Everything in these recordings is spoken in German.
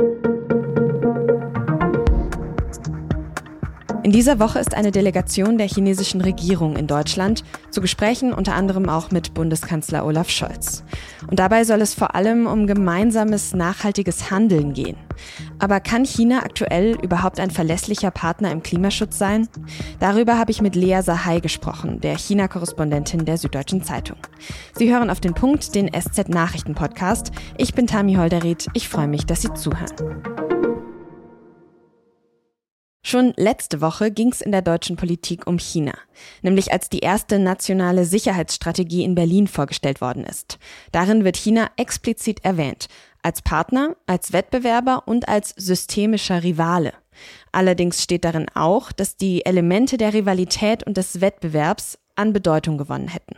Thank you In dieser Woche ist eine Delegation der chinesischen Regierung in Deutschland zu Gesprächen unter anderem auch mit Bundeskanzler Olaf Scholz. Und dabei soll es vor allem um gemeinsames nachhaltiges Handeln gehen. Aber kann China aktuell überhaupt ein verlässlicher Partner im Klimaschutz sein? Darüber habe ich mit Lea Sahai gesprochen, der China-Korrespondentin der Süddeutschen Zeitung. Sie hören auf den Punkt den SZ-Nachrichten-Podcast. Ich bin Tami Holderried. Ich freue mich, dass Sie zuhören. Schon letzte Woche ging es in der deutschen Politik um China, nämlich als die erste nationale Sicherheitsstrategie in Berlin vorgestellt worden ist. Darin wird China explizit erwähnt, als Partner, als Wettbewerber und als systemischer Rivale. Allerdings steht darin auch, dass die Elemente der Rivalität und des Wettbewerbs an Bedeutung gewonnen hätten.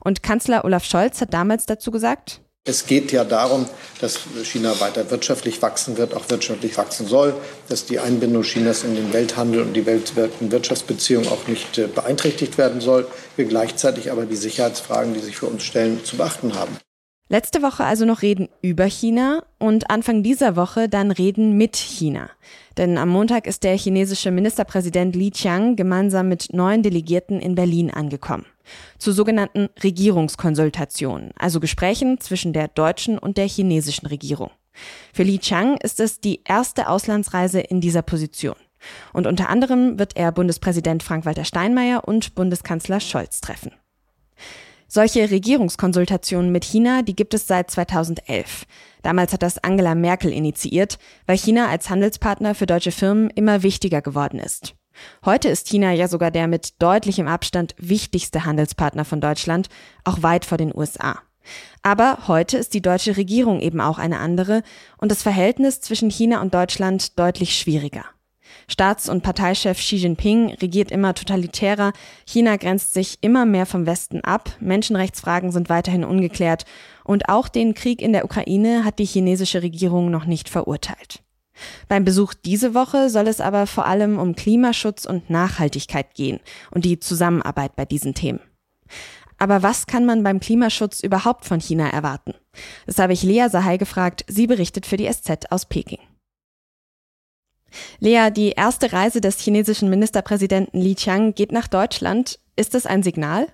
Und Kanzler Olaf Scholz hat damals dazu gesagt, es geht ja darum, dass China weiter wirtschaftlich wachsen wird, auch wirtschaftlich wachsen soll, dass die Einbindung Chinas in den Welthandel und die weltweiten Wirtschaftsbeziehungen auch nicht äh, beeinträchtigt werden soll. Wir gleichzeitig aber die Sicherheitsfragen, die sich für uns stellen, zu beachten haben. Letzte Woche also noch Reden über China und Anfang dieser Woche dann Reden mit China. Denn am Montag ist der chinesische Ministerpräsident Li Qiang gemeinsam mit neun Delegierten in Berlin angekommen. Zu sogenannten Regierungskonsultationen, also Gesprächen zwischen der deutschen und der chinesischen Regierung. Für Li Qiang ist es die erste Auslandsreise in dieser Position. Und unter anderem wird er Bundespräsident Frank-Walter Steinmeier und Bundeskanzler Scholz treffen. Solche Regierungskonsultationen mit China, die gibt es seit 2011. Damals hat das Angela Merkel initiiert, weil China als Handelspartner für deutsche Firmen immer wichtiger geworden ist. Heute ist China ja sogar der mit deutlichem Abstand wichtigste Handelspartner von Deutschland, auch weit vor den USA. Aber heute ist die deutsche Regierung eben auch eine andere und das Verhältnis zwischen China und Deutschland deutlich schwieriger. Staats- und Parteichef Xi Jinping regiert immer totalitärer, China grenzt sich immer mehr vom Westen ab, Menschenrechtsfragen sind weiterhin ungeklärt und auch den Krieg in der Ukraine hat die chinesische Regierung noch nicht verurteilt. Beim Besuch diese Woche soll es aber vor allem um Klimaschutz und Nachhaltigkeit gehen und die Zusammenarbeit bei diesen Themen. Aber was kann man beim Klimaschutz überhaupt von China erwarten? Das habe ich Lea Sahai gefragt. Sie berichtet für die SZ aus Peking. Lea, die erste Reise des chinesischen Ministerpräsidenten Li Qiang geht nach Deutschland. Ist das ein Signal?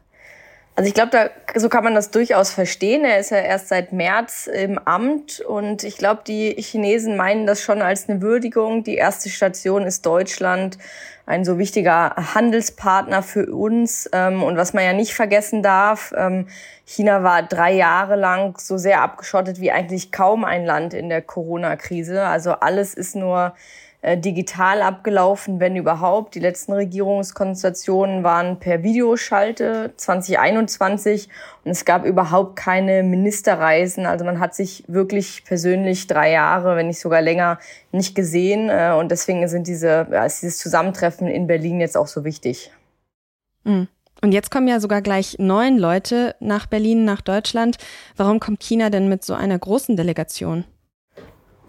Also ich glaube, da, so kann man das durchaus verstehen. Er ist ja erst seit März im Amt und ich glaube, die Chinesen meinen das schon als eine Würdigung. Die erste Station ist Deutschland, ein so wichtiger Handelspartner für uns. Ähm, und was man ja nicht vergessen darf, ähm, China war drei Jahre lang so sehr abgeschottet wie eigentlich kaum ein Land in der Corona-Krise. Also alles ist nur digital abgelaufen, wenn überhaupt. Die letzten Regierungskonstellationen waren per Videoschalte 2021 und es gab überhaupt keine Ministerreisen. Also man hat sich wirklich persönlich drei Jahre, wenn nicht sogar länger, nicht gesehen. Äh, und deswegen sind diese, ja, ist dieses Zusammentreffen in Berlin jetzt auch so wichtig. Mhm. Und jetzt kommen ja sogar gleich neun Leute nach Berlin, nach Deutschland. Warum kommt China denn mit so einer großen Delegation?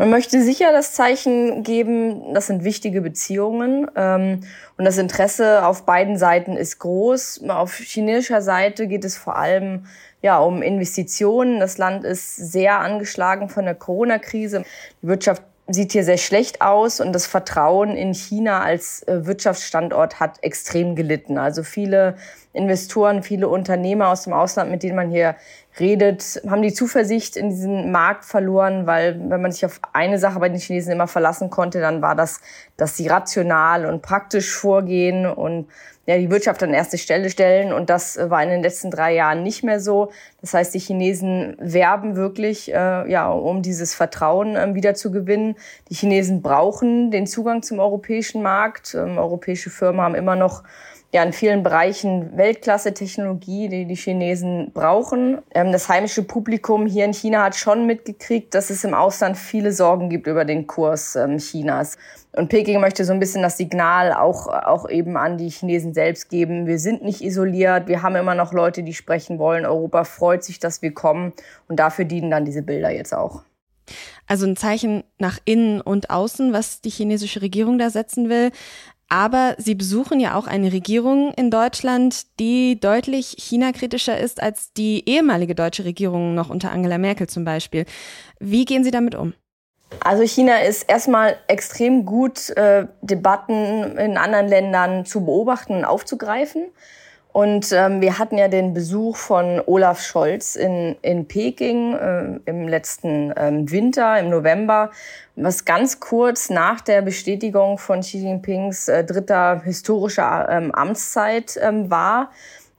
Man möchte sicher das Zeichen geben, das sind wichtige Beziehungen ähm, und das Interesse auf beiden Seiten ist groß. Auf chinesischer Seite geht es vor allem ja, um Investitionen. Das Land ist sehr angeschlagen von der Corona-Krise. Die Wirtschaft sieht hier sehr schlecht aus und das Vertrauen in China als äh, Wirtschaftsstandort hat extrem gelitten. Also viele Investoren, viele Unternehmer aus dem Ausland, mit denen man hier redet, haben die Zuversicht in diesen Markt verloren, weil wenn man sich auf eine Sache bei den Chinesen immer verlassen konnte, dann war das, dass sie rational und praktisch vorgehen und ja, die Wirtschaft an erste Stelle stellen. Und das war in den letzten drei Jahren nicht mehr so. Das heißt, die Chinesen werben wirklich, äh, ja, um dieses Vertrauen äh, wieder zu gewinnen. Die Chinesen brauchen den Zugang zum europäischen Markt. Ähm, europäische Firmen haben immer noch ja in vielen Bereichen Weltklasse-Technologie, die die Chinesen brauchen. Ähm, das heimische Publikum hier in China hat schon mitgekriegt, dass es im Ausland viele Sorgen gibt über den Kurs ähm, Chinas. Und Peking möchte so ein bisschen das Signal auch, auch eben an die Chinesen selbst geben. Wir sind nicht isoliert. Wir haben immer noch Leute, die sprechen wollen. Europa freut sich, dass wir kommen. Und dafür dienen dann diese Bilder jetzt auch. Also ein Zeichen nach innen und außen, was die chinesische Regierung da setzen will. Aber sie besuchen ja auch eine Regierung in Deutschland, die deutlich China-kritischer ist als die ehemalige deutsche Regierung noch unter Angela Merkel zum Beispiel. Wie gehen Sie damit um? Also China ist erstmal extrem gut, äh, Debatten in anderen Ländern zu beobachten und aufzugreifen. Und ähm, wir hatten ja den Besuch von Olaf Scholz in, in Peking äh, im letzten ähm, Winter, im November, was ganz kurz nach der Bestätigung von Xi Jinpings äh, dritter historischer ähm, Amtszeit ähm, war.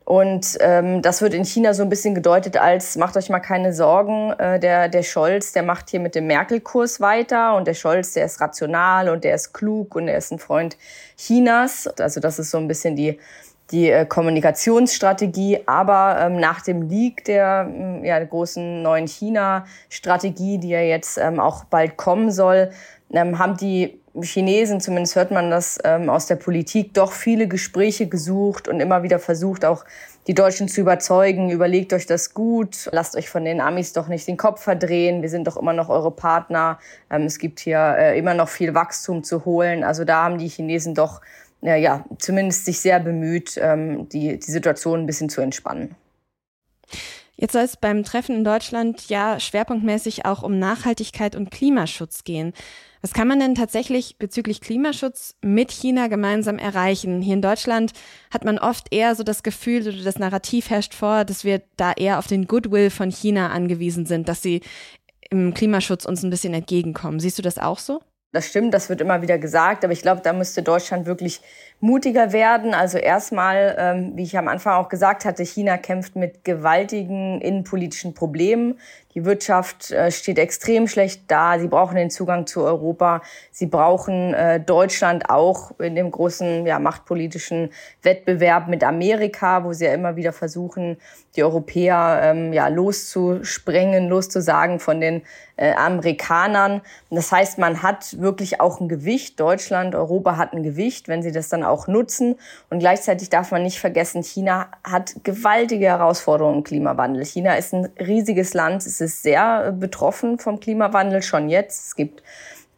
Und ähm, das wird in China so ein bisschen gedeutet als, macht euch mal keine Sorgen, äh, der, der Scholz, der macht hier mit dem Merkel-Kurs weiter und der Scholz, der ist rational und der ist klug und er ist ein Freund Chinas. Also das ist so ein bisschen die die äh, Kommunikationsstrategie, aber ähm, nach dem Leak der mm, ja, großen neuen China-Strategie, die ja jetzt ähm, auch bald kommen soll, ähm, haben die Chinesen, zumindest hört man das ähm, aus der Politik, doch viele Gespräche gesucht und immer wieder versucht, auch die Deutschen zu überzeugen, überlegt euch das gut, lasst euch von den Amis doch nicht den Kopf verdrehen, wir sind doch immer noch eure Partner, ähm, es gibt hier äh, immer noch viel Wachstum zu holen. Also da haben die Chinesen doch ja, ja, zumindest sich sehr bemüht, ähm, die, die Situation ein bisschen zu entspannen. Jetzt soll es beim Treffen in Deutschland ja schwerpunktmäßig auch um Nachhaltigkeit und Klimaschutz gehen. Was kann man denn tatsächlich bezüglich Klimaschutz mit China gemeinsam erreichen? Hier in Deutschland hat man oft eher so das Gefühl oder das Narrativ herrscht vor, dass wir da eher auf den Goodwill von China angewiesen sind, dass sie im Klimaschutz uns ein bisschen entgegenkommen. Siehst du das auch so? Das stimmt, das wird immer wieder gesagt, aber ich glaube, da müsste Deutschland wirklich mutiger werden. Also erstmal, ähm, wie ich am Anfang auch gesagt hatte, China kämpft mit gewaltigen innenpolitischen Problemen. Die Wirtschaft äh, steht extrem schlecht da. Sie brauchen den Zugang zu Europa. Sie brauchen äh, Deutschland auch in dem großen ja, machtpolitischen Wettbewerb mit Amerika, wo sie ja immer wieder versuchen, die Europäer ähm, ja, loszusprengen, loszusagen von den äh, Amerikanern. Das heißt, man hat wirklich auch ein Gewicht. Deutschland, Europa hat ein Gewicht, wenn sie das dann auch nutzen. Und gleichzeitig darf man nicht vergessen, China hat gewaltige Herausforderungen im Klimawandel. China ist ein riesiges Land. Es ist sehr äh, betroffen vom Klimawandel schon jetzt. Es gibt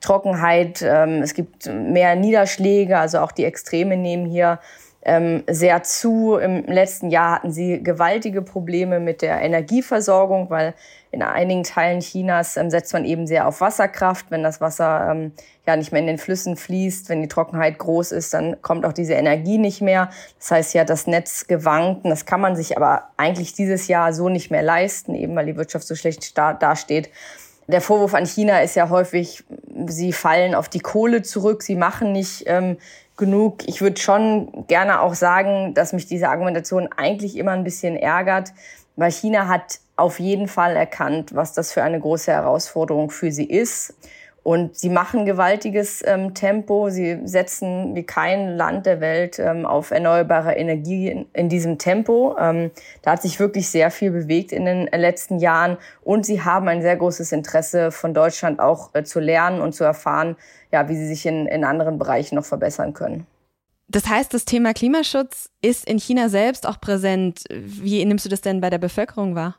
Trockenheit, ähm, es gibt mehr Niederschläge, also auch die Extreme nehmen hier ähm, sehr zu. Im letzten Jahr hatten sie gewaltige Probleme mit der Energieversorgung, weil in einigen Teilen Chinas ähm, setzt man eben sehr auf Wasserkraft. Wenn das Wasser ähm, ja nicht mehr in den Flüssen fließt, wenn die Trockenheit groß ist, dann kommt auch diese Energie nicht mehr. Das heißt, ja, das Netz gewankt. das kann man sich aber eigentlich dieses Jahr so nicht mehr leisten, eben weil die Wirtschaft so schlecht dasteht. Der Vorwurf an China ist ja häufig, sie fallen auf die Kohle zurück, sie machen nicht ähm, genug. Ich würde schon gerne auch sagen, dass mich diese Argumentation eigentlich immer ein bisschen ärgert, weil China hat auf jeden Fall erkannt, was das für eine große Herausforderung für sie ist. Und sie machen gewaltiges ähm, Tempo. Sie setzen wie kein Land der Welt ähm, auf erneuerbare Energie in, diesem Tempo. Ähm, da hat sich wirklich sehr viel bewegt in den letzten Jahren. Und sie haben ein sehr großes Interesse von Deutschland auch äh, zu lernen und zu erfahren, ja, wie sie sich in, in anderen Bereichen noch verbessern können. Das heißt, das Thema Klimaschutz ist in China selbst auch präsent. Wie nimmst du das denn bei der Bevölkerung wahr?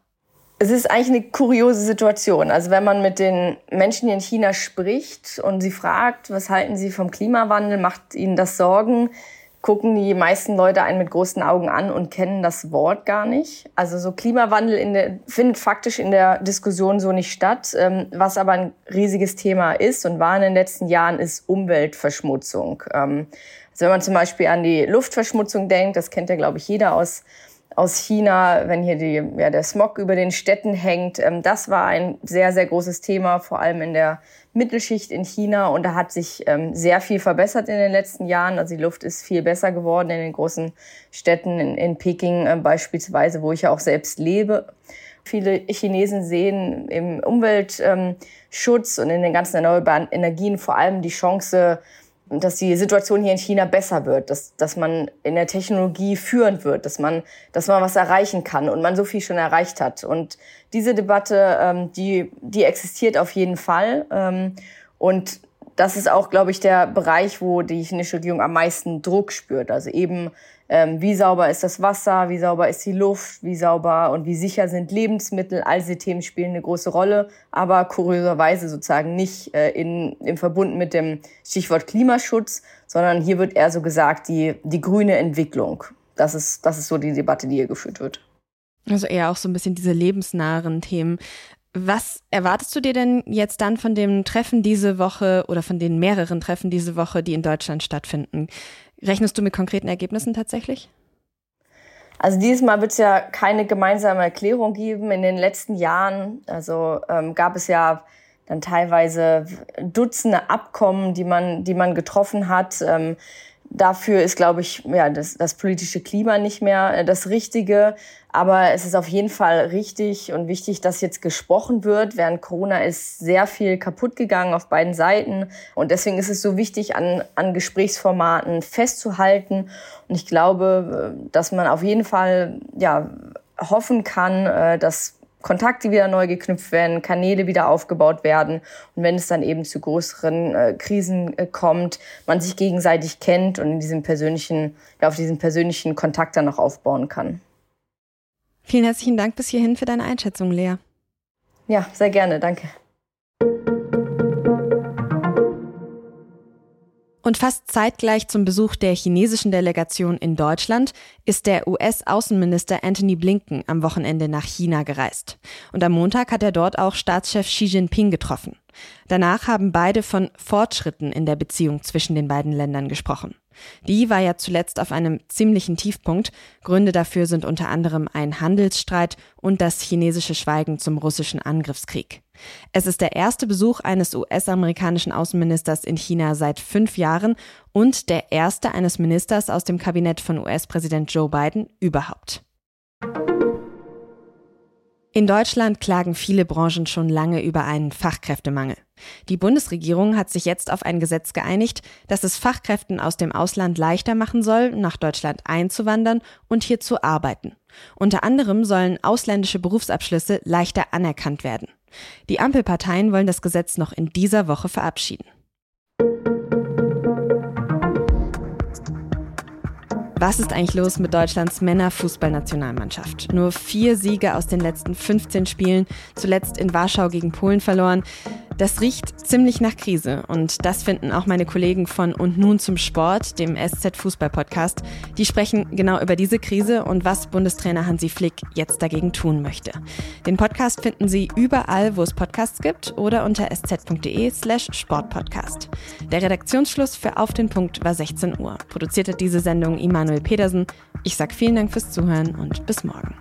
Es ist eigentlich eine kuriose Situation. Also wenn man mit den Menschen in China spricht und sie fragt, was halten sie vom Klimawandel, macht ihnen das Sorgen, gucken die meisten Leute einen mit großen Augen an und kennen das Wort gar nicht. Also so Klimawandel der, findet faktisch in der Diskussion so nicht statt. Ähm, was aber ein riesiges Thema ist und war in den letzten Jahren, ist Umweltverschmutzung. Ähm, also wenn man zum Beispiel an die Luftverschmutzung denkt, das kennt ja, glaube ich, jeder aus aus China, wenn hier die, ja, der Smog über den Städten hängt. Ähm, das war ein sehr, sehr großes Thema, vor allem in der Mittelschicht in China. Und da hat sich ähm, sehr viel verbessert in den letzten Jahren. Also die Luft ist viel besser geworden in den großen Städten, in, in Peking äh, beispielsweise, wo ich ja auch selbst lebe. Viele Chinesen sehen im Umweltschutz und in den ganzen erneuerbaren Energien vor allem die Chance, dass die Situation hier in China besser wird, dass, dass man in der Technologie führend wird, dass man, dass man was erreichen kann und man so viel schon erreicht hat. Und diese Debatte, ähm, die, die existiert auf jeden Fall. Ähm, und das ist auch, glaube ich, der Bereich, wo die chinesische Regierung am meisten Druck spürt. Also eben ähm, wie sauber ist das Wasser, wie sauber ist die Luft, wie sauber und wie sicher sind Lebensmittel. All diese Themen spielen eine große Rolle, aber kurioserweise sozusagen nicht äh, in, im Verbund mit dem Stichwort Klimaschutz, sondern hier wird eher so gesagt, die, die grüne Entwicklung. Das ist, das ist so die Debatte, die hier geführt wird. Also eher auch so ein bisschen diese lebensnahen Themen. Was erwartest du dir denn jetzt dann von dem Treffen diese Woche oder von den mehreren Treffen diese Woche, die in Deutschland stattfinden? Rechnest du mit konkreten Ergebnissen tatsächlich? Also dieses Mal wird es ja keine gemeinsame Erklärung geben. In den letzten Jahren, also ähm, gab es ja dann teilweise Dutzende Abkommen, die man, die man getroffen hat. Ähm, Dafür ist, glaube ich, ja, das, das politische Klima nicht mehr äh, das Richtige. Aber es ist auf jeden Fall richtig und wichtig, dass jetzt gesprochen wird. Während Corona ist sehr viel kaputt gegangen auf beiden Seiten. Und deswegen ist es so wichtig, an, an Gesprächsformaten festzuhalten. Und ich glaube, äh, dass man auf jeden Fall ja, hoffen kann, äh, dass Kontakte wieder neu geknüpft werden, Kanäle wieder aufgebaut werden und wenn es dann eben zu größeren äh, Krisen äh, kommt, man sich gegenseitig kennt und in diesem persönlichen, ja, auf diesen persönlichen Kontakt dann noch aufbauen kann. Vielen herzlichen Dank bis hierhin für deine Einschätzung, Lea. Ja, sehr gerne, danke. Und fast zeitgleich zum Besuch der chinesischen Delegation in Deutschland ist der US-Außenminister Anthony Blinken am Wochenende nach China gereist. Und am Montag hat er dort auch Staatschef Xi Jinping getroffen. Danach haben beide von Fortschritten in der Beziehung zwischen den beiden Ländern gesprochen. Die war ja zuletzt auf einem ziemlichen Tiefpunkt. Gründe dafür sind unter anderem ein Handelsstreit und das chinesische Schweigen zum russischen Angriffskrieg. Es ist der erste Besuch eines US-amerikanischen Außenministers in China seit fünf Jahren und der erste eines Ministers aus dem Kabinett von US-Präsident Joe Biden überhaupt. In Deutschland klagen viele Branchen schon lange über einen Fachkräftemangel. Die Bundesregierung hat sich jetzt auf ein Gesetz geeinigt, das es Fachkräften aus dem Ausland leichter machen soll, nach Deutschland einzuwandern und hier zu arbeiten. Unter anderem sollen ausländische Berufsabschlüsse leichter anerkannt werden. Die Ampelparteien wollen das Gesetz noch in dieser Woche verabschieden. Was ist eigentlich los mit Deutschlands Männerfußballnationalmannschaft? Nur vier Siege aus den letzten 15 Spielen, zuletzt in Warschau gegen Polen verloren. Das riecht ziemlich nach Krise und das finden auch meine Kollegen von Und nun zum Sport, dem SZ Fußball Podcast. Die sprechen genau über diese Krise und was Bundestrainer Hansi Flick jetzt dagegen tun möchte. Den Podcast finden Sie überall, wo es Podcasts gibt oder unter sz.de slash Sportpodcast. Der Redaktionsschluss für Auf den Punkt war 16 Uhr. Produzierte diese Sendung Immanuel Pedersen. Ich sag vielen Dank fürs Zuhören und bis morgen.